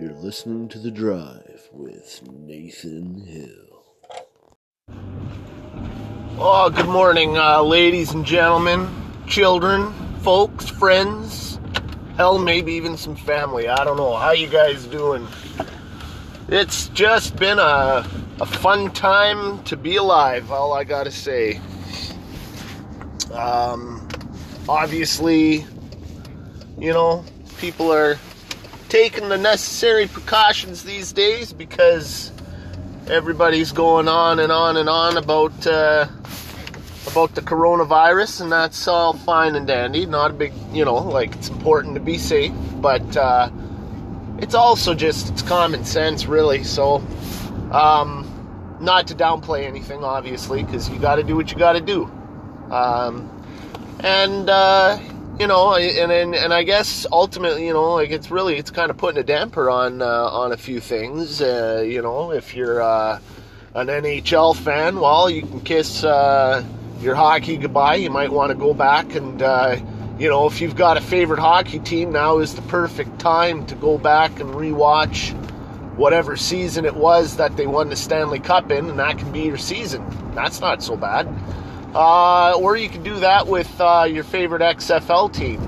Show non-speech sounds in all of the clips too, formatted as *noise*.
You're listening to The Drive with Nathan Hill. Oh, good morning, uh, ladies and gentlemen, children, folks, friends, hell, maybe even some family. I don't know. How you guys doing? It's just been a, a fun time to be alive, all I gotta say. Um, obviously, you know, people are taking the necessary precautions these days because everybody's going on and on and on about uh, about the coronavirus, and that's all fine and dandy. Not a big, you know, like it's important to be safe, but uh, it's also just it's common sense, really. So, um, not to downplay anything, obviously, because you got to do what you got to do. Um, and uh, you know, and, and and I guess ultimately, you know, like it's really it's kind of putting a damper on uh, on a few things. Uh, you know, if you're uh, an NHL fan, well, you can kiss uh, your hockey goodbye. You might want to go back and. Uh, you know, if you've got a favorite hockey team, now is the perfect time to go back and rewatch whatever season it was that they won the Stanley Cup in, and that can be your season. That's not so bad. Uh, or you can do that with uh, your favorite XFL team,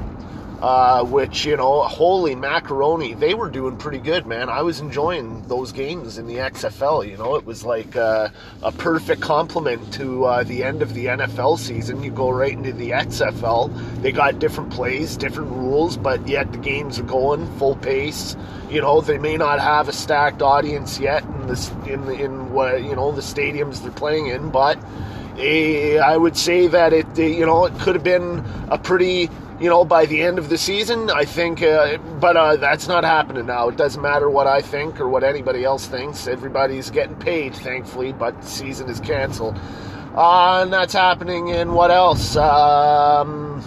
uh, which, you know, holy macaroni, they were doing pretty good, man. I was enjoying those games in the XFL. You know, it was like uh, a perfect complement to uh, the end of the NFL season. You go right into the XFL. They got different plays, different rules, but yet the games are going full pace. You know, they may not have a stacked audience yet in this in in what you know the stadiums they're playing in, but I would say that it, you know, it could have been a pretty, you know, by the end of the season, I think, uh, but uh, that's not happening now. It doesn't matter what I think or what anybody else thinks. Everybody's getting paid, thankfully, but season is canceled. Uh, and that's happening in what else? Um,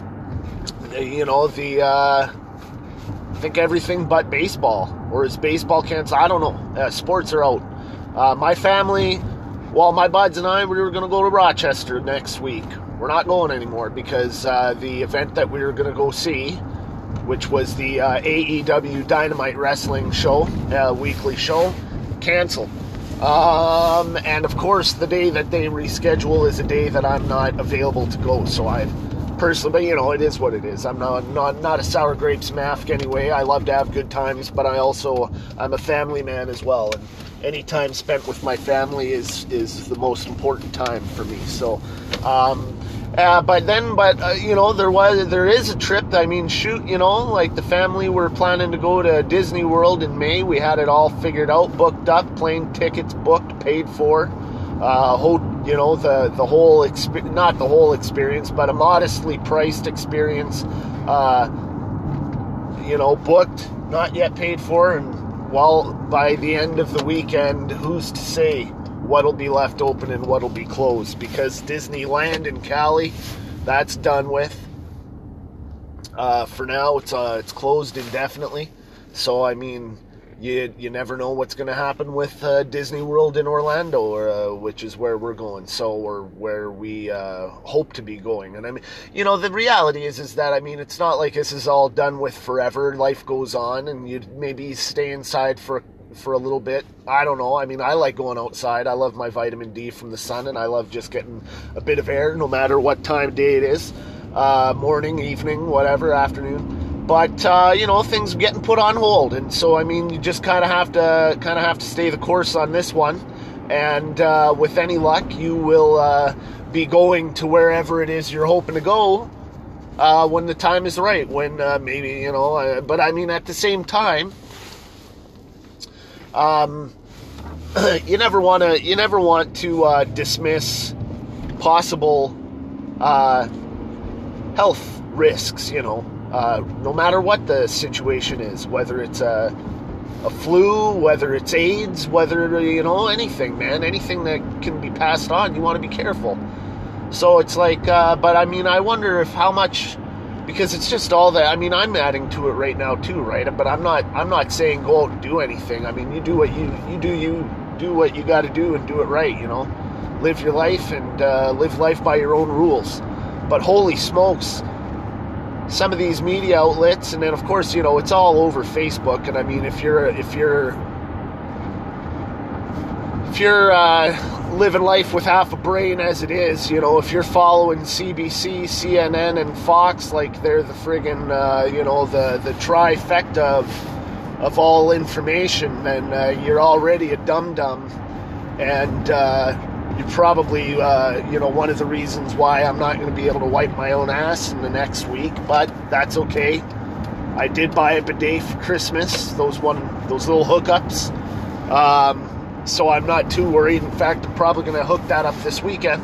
you know, the, uh, I think everything but baseball. Or is baseball canceled? I don't know. Uh, sports are out. Uh, my family well, my buds and I, we were going to go to Rochester next week. We're not going anymore because uh, the event that we were going to go see, which was the uh, AEW Dynamite Wrestling show, uh, weekly show, canceled. Um, and of course, the day that they reschedule is a day that I'm not available to go. So I personally, but you know, it is what it is. I'm not not not a sour grapes mask anyway. I love to have good times, but I also I'm a family man as well, and any time spent with my family is is the most important time for me. So, um, uh, but then, but uh, you know, there was there is a trip. I mean, shoot, you know, like the family were planning to go to Disney World in May. We had it all figured out, booked up, plane tickets booked, paid for. Uh, whole, you know, the the whole experience, not the whole experience, but a modestly priced experience. Uh, you know, booked, not yet paid for, and well, by the end of the weekend, who's to say what'll be left open and what'll be closed? Because Disneyland in Cali, that's done with. Uh, for now, it's uh, it's closed indefinitely. So I mean, you you never know what's going to happen with uh, Disney World in Orlando, or, uh, which is where we're going. So or where we uh, hope to be going. And I mean, you know, the reality is is that I mean, it's not like this is all done with forever. Life goes on, and you maybe stay inside for for a little bit. I don't know. I mean, I like going outside. I love my vitamin D from the sun, and I love just getting a bit of air, no matter what time of day it is, uh, morning, evening, whatever, afternoon but uh, you know things getting put on hold. And so i mean you just kind of have to kind of have to stay the course on this one. And uh, with any luck you will uh, be going to wherever it is you're hoping to go uh, when the time is right when uh, maybe you know uh, but i mean at the same time um, *clears throat* you never want to you never want to dismiss possible health risks you know uh, no matter what the situation is, whether it's a, a flu, whether it's AIDS, whether, you know, anything, man, anything that can be passed on, you want to be careful. So it's like, uh, but I mean, I wonder if how much, because it's just all that. I mean, I'm adding to it right now too, right? But I'm not, I'm not saying go out and do anything. I mean, you do what you, you do, you do what you got to do and do it right, you know. Live your life and uh, live life by your own rules. But holy smokes, some of these media outlets, and then of course, you know, it's all over Facebook. And I mean, if you're if you're if you're uh, living life with half a brain as it is, you know, if you're following CBC, CNN, and Fox like they're the friggin' uh, you know the the trifecta of of all information, then uh, you're already a dum dum, and you're probably uh, you know one of the reasons why I'm not going to be able to wipe my own ass in the next week. But that's okay. I did buy a bidet for Christmas. Those one those little hookups. Um, so I'm not too worried. In fact, I'm probably going to hook that up this weekend.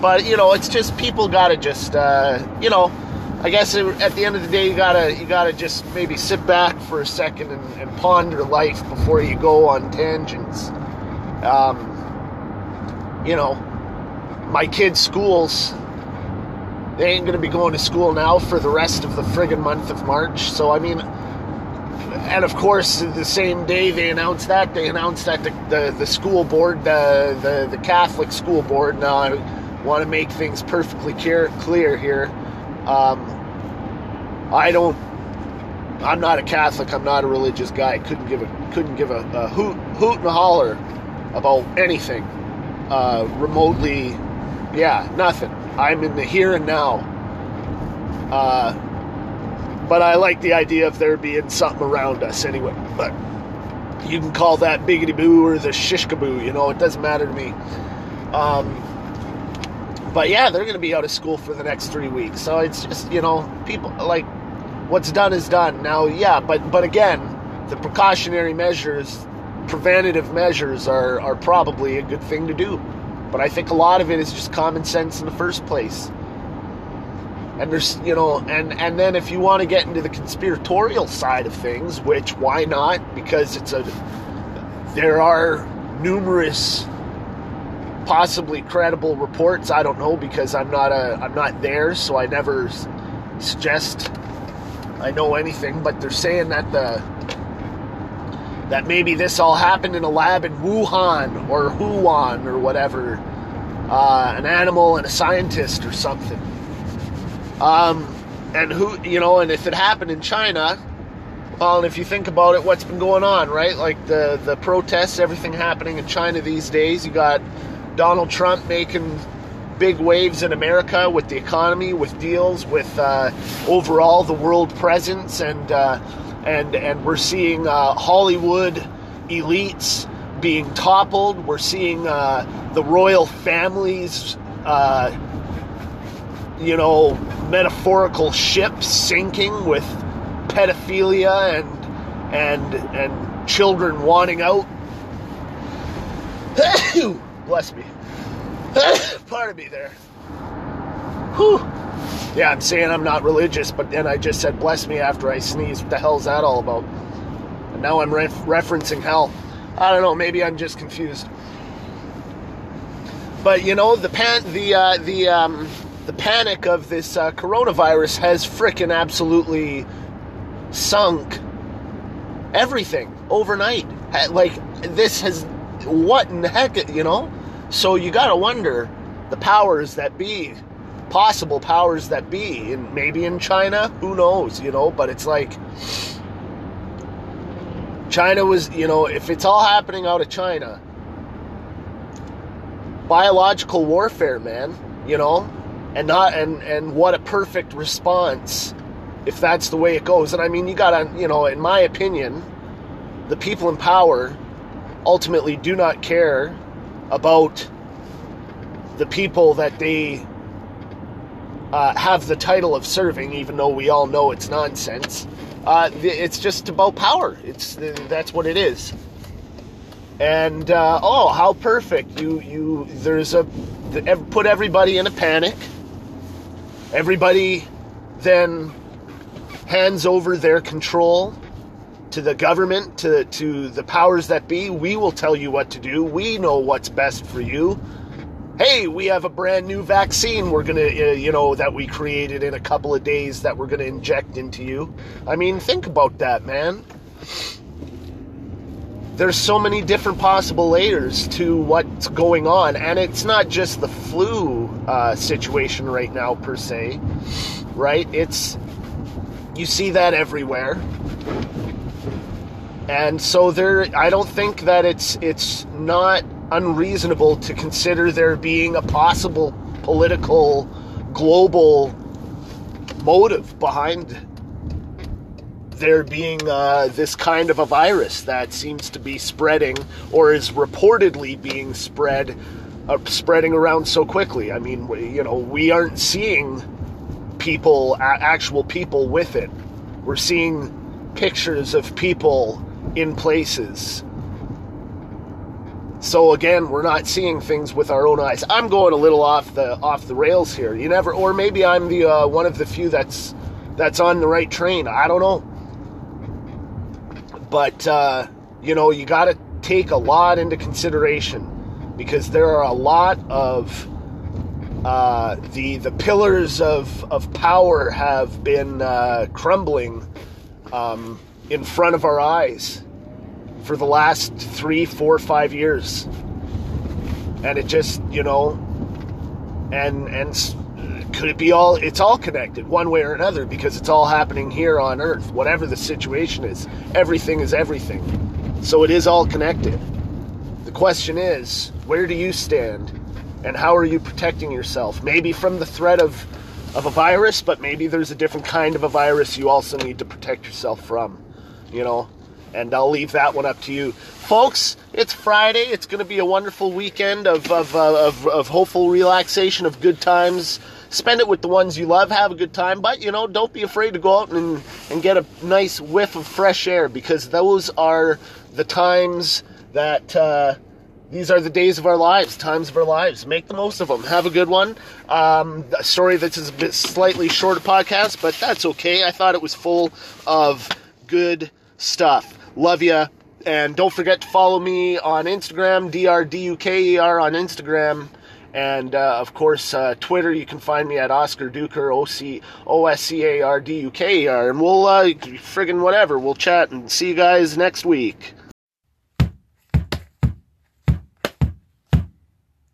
But you know, it's just people got to just uh, you know I guess at the end of the day, you gotta you gotta just maybe sit back for a second and, and ponder life before you go on tangents. Um, you know, my kids' schools, they ain't gonna be going to school now for the rest of the friggin' month of March. So I mean, and of course, the same day they announced that, they announced that the the, the school board, the, the the Catholic school board. Now I want to make things perfectly clear clear here. Um, I don't. I'm not a Catholic. I'm not a religious guy. Couldn't give a couldn't give a, a hoot hoot and a holler about anything uh, remotely. Yeah, nothing. I'm in the here and now. Uh, but I like the idea of there being something around us anyway. But you can call that biggity boo or the shishkaboo. You know, it doesn't matter to me. Um, but yeah, they're going to be out of school for the next three weeks. So it's just you know, people like what's done is done. Now, yeah, but but again, the precautionary measures, preventative measures are are probably a good thing to do. But I think a lot of it is just common sense in the first place. And there's, you know, and and then if you want to get into the conspiratorial side of things, which why not? Because it's a there are numerous possibly credible reports. I don't know because I'm not a I'm not there, so I never suggest I know anything, but they're saying that the that maybe this all happened in a lab in Wuhan or Wuhan or whatever, uh, an animal and a scientist or something. Um, and who you know, and if it happened in China, well, and if you think about it, what's been going on, right? Like the the protests, everything happening in China these days. You got Donald Trump making big waves in America with the economy, with deals, with uh, overall the world presence, and uh, and and we're seeing uh, Hollywood elites being toppled. We're seeing uh, the royal families, uh, you know, metaphorical ships sinking with pedophilia and and and children wanting out. *coughs* Bless me. *coughs* Pardon me there. Whew. Yeah, I'm saying I'm not religious, but then I just said bless me after I sneeze. What the hell's that all about? And now I'm ref- referencing hell. I don't know. Maybe I'm just confused. But you know, the pan, the uh, the um, the panic of this uh, coronavirus has frickin' absolutely sunk everything overnight. Like this has what in the heck, you know? So you got to wonder the powers that be, possible powers that be, and maybe in China, who knows, you know? But it's like China was, you know, if it's all happening out of China, biological warfare, man, you know, and not and and what a perfect response if that's the way it goes. And I mean, you got to, you know, in my opinion, the people in power ultimately do not care about the people that they uh, have the title of serving, even though we all know it's nonsense. Uh, it's just about power. It's that's what it is. And uh, oh, how perfect! You you there's a put everybody in a panic. Everybody then hands over their control to the government, to, to the powers that be. We will tell you what to do. We know what's best for you. Hey, we have a brand new vaccine we're going to, uh, you know, that we created in a couple of days that we're going to inject into you. I mean, think about that, man. There's so many different possible layers to what's going on, and it's not just the flu uh, situation right now, per se. right? It's you see that everywhere. And so there I don't think that it's it's not unreasonable to consider there being a possible political global motive behind there being uh, this kind of a virus that seems to be spreading or is reportedly being spread uh, spreading around so quickly. I mean we, you know we aren't seeing people actual people with it. We're seeing pictures of people in places so again, we're not seeing things with our own eyes. I'm going a little off the off the rails here. You never, or maybe I'm the uh, one of the few that's that's on the right train. I don't know. But uh, you know, you got to take a lot into consideration because there are a lot of uh, the the pillars of of power have been uh, crumbling um, in front of our eyes for the last three, four, five years. And it just, you know, and and could it be all? It's all connected one way or another because it's all happening here on Earth. Whatever the situation is, everything is everything. So it is all connected. The question is, where do you stand, and how are you protecting yourself? Maybe from the threat of of a virus, but maybe there's a different kind of a virus you also need to protect yourself from. You know, and I'll leave that one up to you. Folks, it's Friday. It's going to be a wonderful weekend of, of, uh, of, of hopeful relaxation, of good times. Spend it with the ones you love, have a good time, but you know, don't be afraid to go out and, and get a nice whiff of fresh air because those are the times that. Uh, these are the days of our lives, times of our lives. Make the most of them. Have a good one. Um, a story that's a bit slightly shorter podcast, but that's okay. I thought it was full of good stuff. Love you. And don't forget to follow me on Instagram, D-R-D-U-K-E-R on Instagram. And uh, of course, uh, Twitter, you can find me at Oscar Duker, O C O S C A R D U K E R. And we'll, uh, friggin' whatever, we'll chat and see you guys next week.